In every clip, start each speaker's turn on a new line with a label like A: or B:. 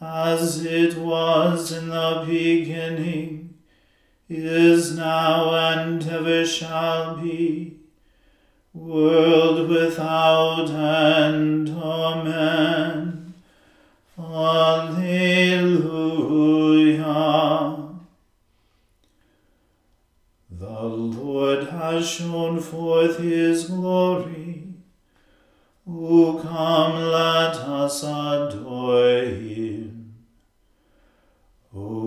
A: as it was in the beginning, is now, and ever shall be, world without end. Amen. Alleluia. The Lord has shown forth his glory. O come, let us adore him.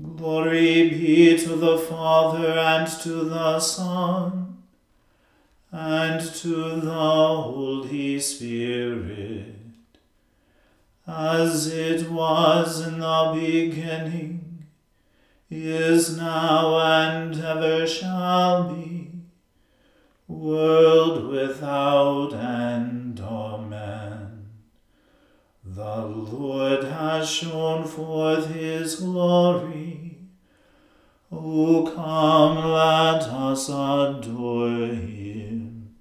A: Glory be to the Father, and to the Son, and to the Holy Spirit, as it was in the beginning, is now, and ever shall be world without end. Amen. The Lord has shown forth his glory. O come, let us adore him.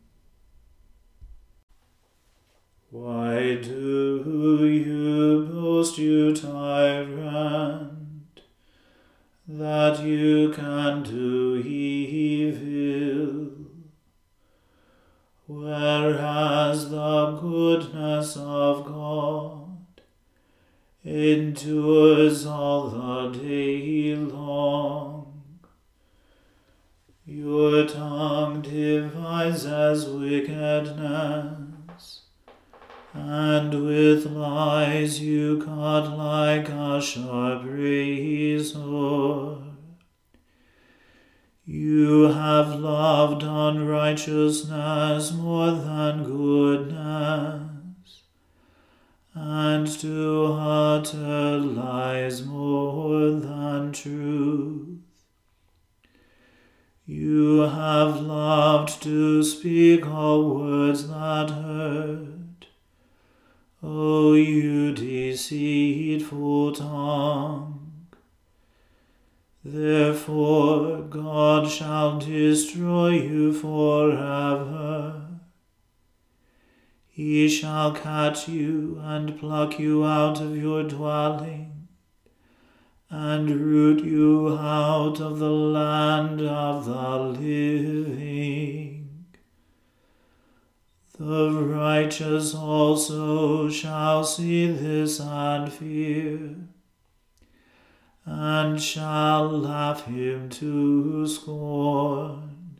A: Why do you boast, you tyrant, that you can do evil? whereas the goodness of God endures all the day long. Your tongue devises wickedness, and with lies you cut like a sharp razor. You have loved unrighteousness more than goodness, and to utter lies more than truth. You have loved to speak all words that hurt. O you deceitful tongue! Therefore God shall destroy you forever. He shall catch you and pluck you out of your dwelling, and root you out of the land of the living. The righteous also shall see this and fear, and shall laugh him to scorn.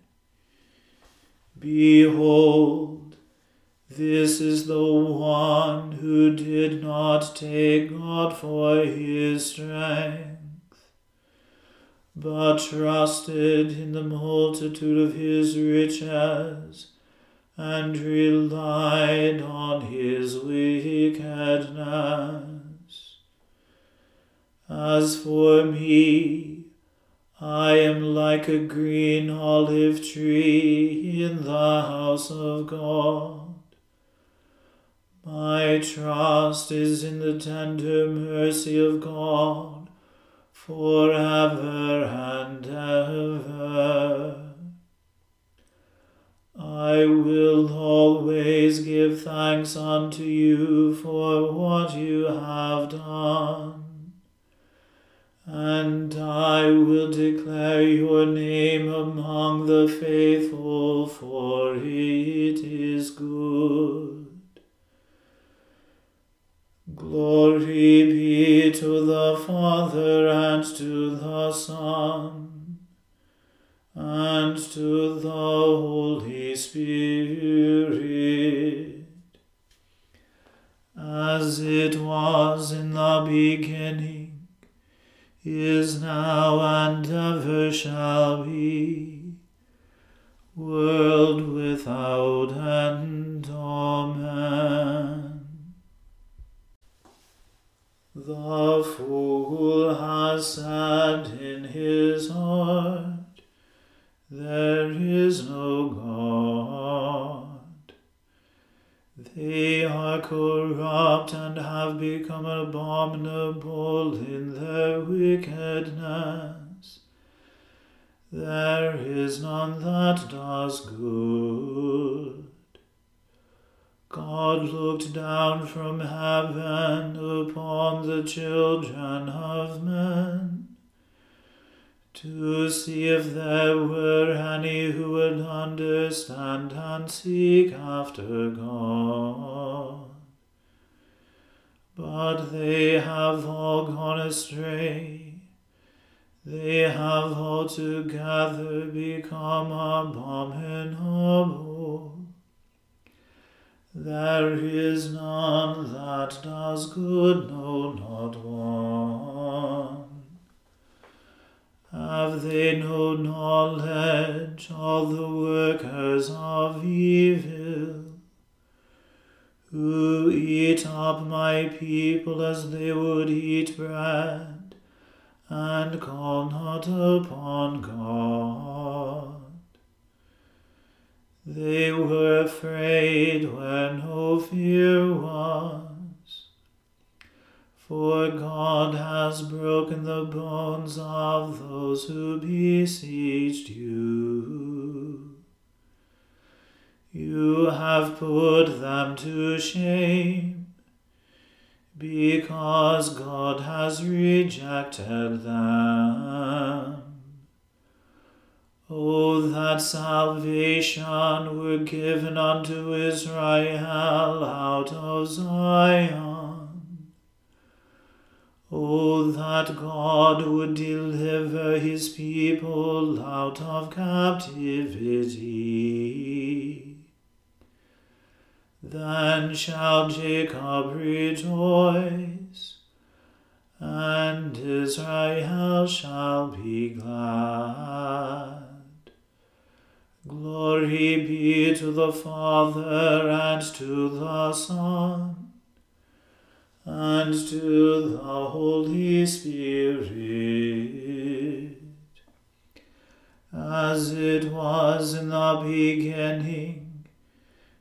A: Behold, this is the one who did not take God for his strength, but trusted in the multitude of his riches and relied on his wickedness. As for me, I am like a green olive tree in the house of God. My trust is in the tender mercy of God forever and ever shall be, world without end. Amen. The fool has said in his heart, there is no God. They are corrupt and have become abominable in their wickedness. There is none that does good. God looked down from heaven upon the children of men to see if there were any who would understand and seek after God. But they have all gone astray. They have altogether become abominable. There is none that does good, no, not one. Have they no knowledge, all the workers of evil, who eat up my people as they would eat bread, and call not upon God? They were afraid where no fear was for God has broken the bones of those who besieged you. You have put them to shame, because God has rejected them. Oh, that salvation were given unto Israel out of Zion. Oh, that God would deliver his people out of captivity. Then shall Jacob rejoice, and Israel shall be glad. Glory be to the Father and to the Son and to the Holy Spirit, as it was in the beginning,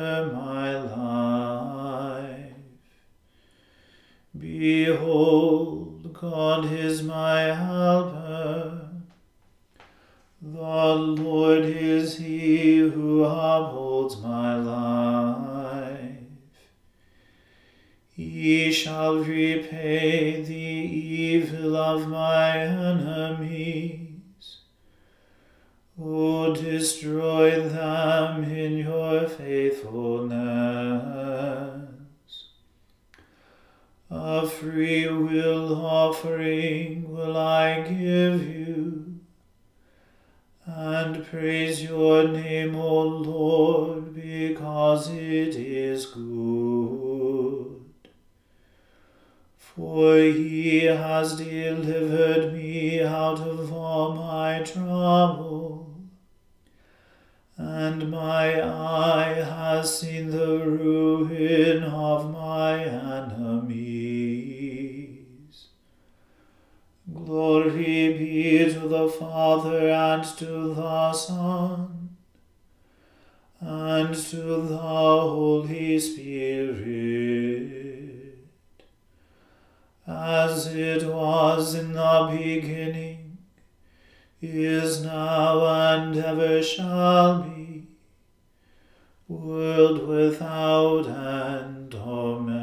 A: After my life. Behold, God is my helper. The Lord is he who upholds my life. He shall repay the evil of my enemies. O destroy them in your faithfulness. A free will offering will I give you, and praise your name, O Lord, because it is good. For he has delivered me out of all my trouble, and my eye has seen the ruin of my enemies. Glory be to the Father and to the Son and to the Holy Spirit, as it was in the beginning, is now, and ever shall be, world without end. Amen.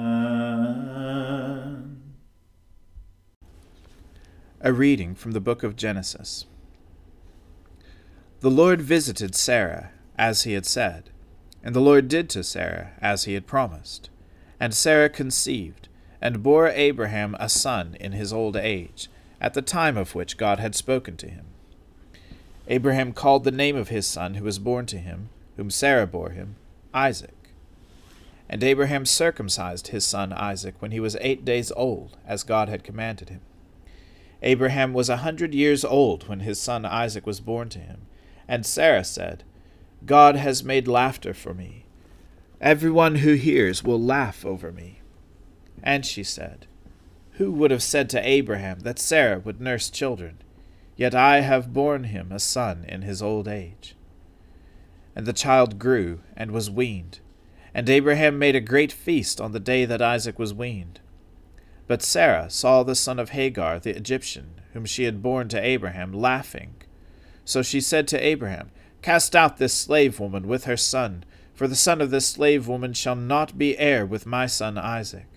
B: A reading from the book of Genesis. The Lord visited Sarah, as he had said, and the Lord did to Sarah as he had promised. And Sarah conceived, and bore Abraham a son in his old age, at the time of which God had spoken to him. Abraham called the name of his son who was born to him, whom Sarah bore him, Isaac. And Abraham circumcised his son Isaac when he was eight days old, as God had commanded him. Abraham was a hundred years old when his son Isaac was born to him, and Sarah said, God has made laughter for me. Everyone who hears will laugh over me. And she said, Who would have said to Abraham that Sarah would nurse children? Yet I have borne him a son in his old age. And the child grew and was weaned, and Abraham made a great feast on the day that Isaac was weaned. But Sarah saw the son of Hagar the Egyptian, whom she had borne to Abraham, laughing. So she said to Abraham, Cast out this slave woman with her son, for the son of this slave woman shall not be heir with my son Isaac.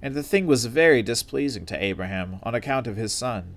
B: And the thing was very displeasing to Abraham on account of his son.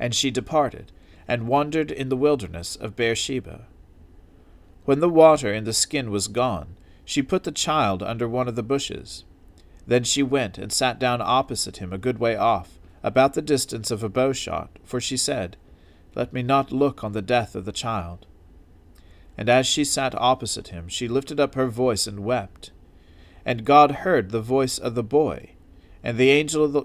B: And she departed, and wandered in the wilderness of Beersheba. When the water in the skin was gone, she put the child under one of the bushes. Then she went and sat down opposite him a good way off, about the distance of a bow shot, for she said, Let me not look on the death of the child. And as she sat opposite him, she lifted up her voice and wept. And God heard the voice of the boy. And the angel of, the,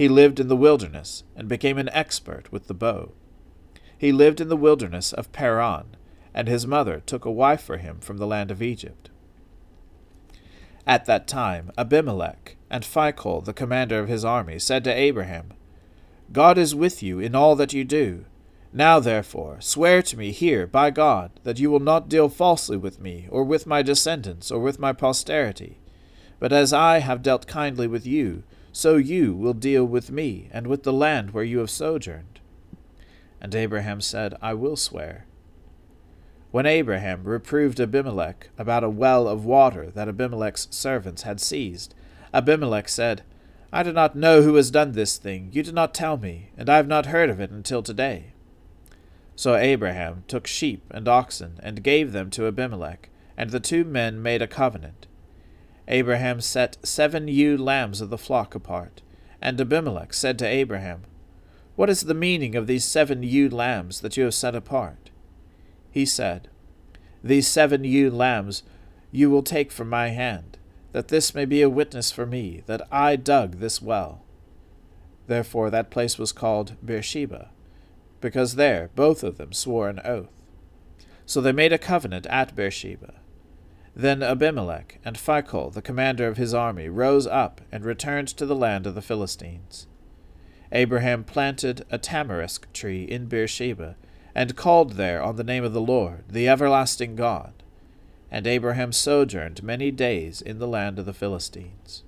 B: He lived in the wilderness, and became an expert with the bow. He lived in the wilderness of Paran, and his mother took a wife for him from the land of Egypt. At that time, Abimelech and Phicol, the commander of his army, said to Abraham, God is with you in all that you do. Now, therefore, swear to me here by God that you will not deal falsely with me, or with my descendants, or with my posterity. But as I have dealt kindly with you, so you will deal with me, and with the land where you have sojourned. And Abraham said, I will swear. When Abraham reproved Abimelech about a well of water that Abimelech's servants had seized, Abimelech said, I do not know who has done this thing. You did not tell me, and I have not heard of it until today. So Abraham took sheep and oxen, and gave them to Abimelech, and the two men made a covenant. Abraham set seven ewe lambs of the flock apart, and Abimelech said to Abraham, What is the meaning of these seven ewe lambs that you have set apart? He said, These seven ewe lambs you will take from my hand, that this may be a witness for me that I dug this well. Therefore that place was called Beersheba because there both of them swore an oath. So they made a covenant at Beersheba. Then Abimelech and Phicol, the commander of his army, rose up and returned to the land of the Philistines. Abraham planted a tamarisk tree in Beersheba, and called there on the name of the Lord, the everlasting God. And Abraham sojourned many days in the land of the Philistines.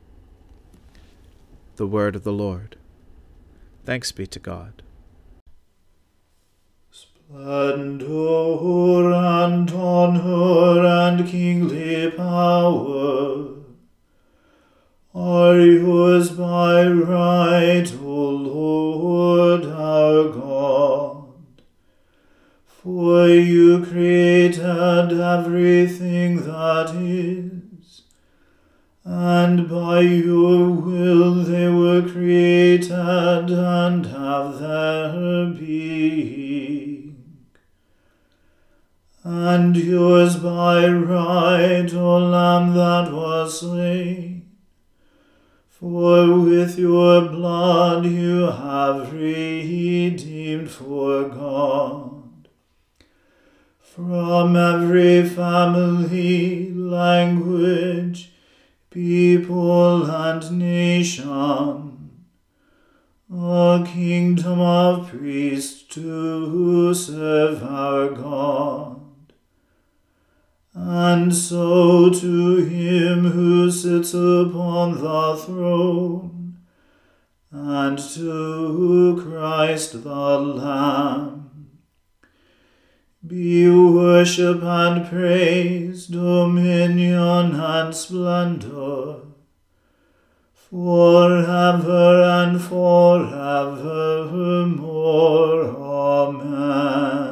B: The Word of the Lord. Thanks be to God.
A: Splendor and honor and kingly power are yours by right, O Lord our God. For you created everything that is, and by your will they were created and have their being and yours by right, O Lamb that was slain. For with your blood you have redeemed for God. From every family, language, people, and nation, a kingdom of priests to serve our God. And so to him who sits upon the throne, and to Christ the Lamb, be worship and praise, dominion and splendor, forever and forevermore. Amen.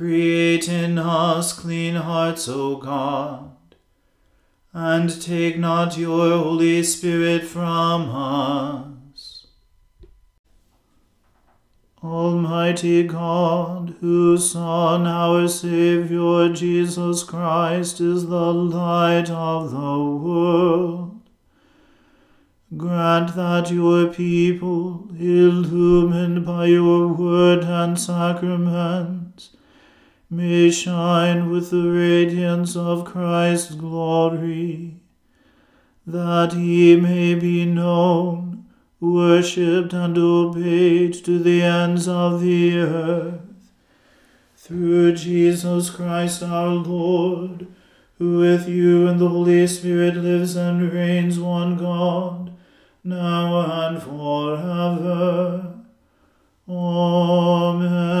A: Create in us clean hearts, O God, and take not your Holy Spirit from us. Almighty God, whose Son, our Saviour Jesus Christ, is the light of the world, Grant that your people, illumined by your word and sacraments, may shine with the radiance of Christ's glory, that he may be known, worshipped, and obeyed to the ends of the earth. Through Jesus Christ our Lord, who with you and the Holy Spirit lives and reigns one God, now and forever. Amen.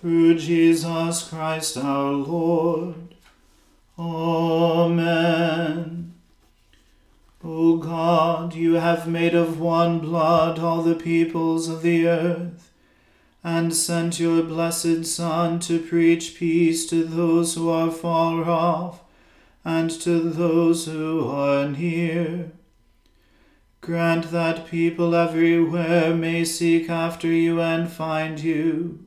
A: Through Jesus Christ our Lord. Amen. O God, you have made of one blood all the peoples of the earth and sent your blessed Son to preach peace to those who are far off and to those who are near. Grant that people everywhere may seek after you and find you.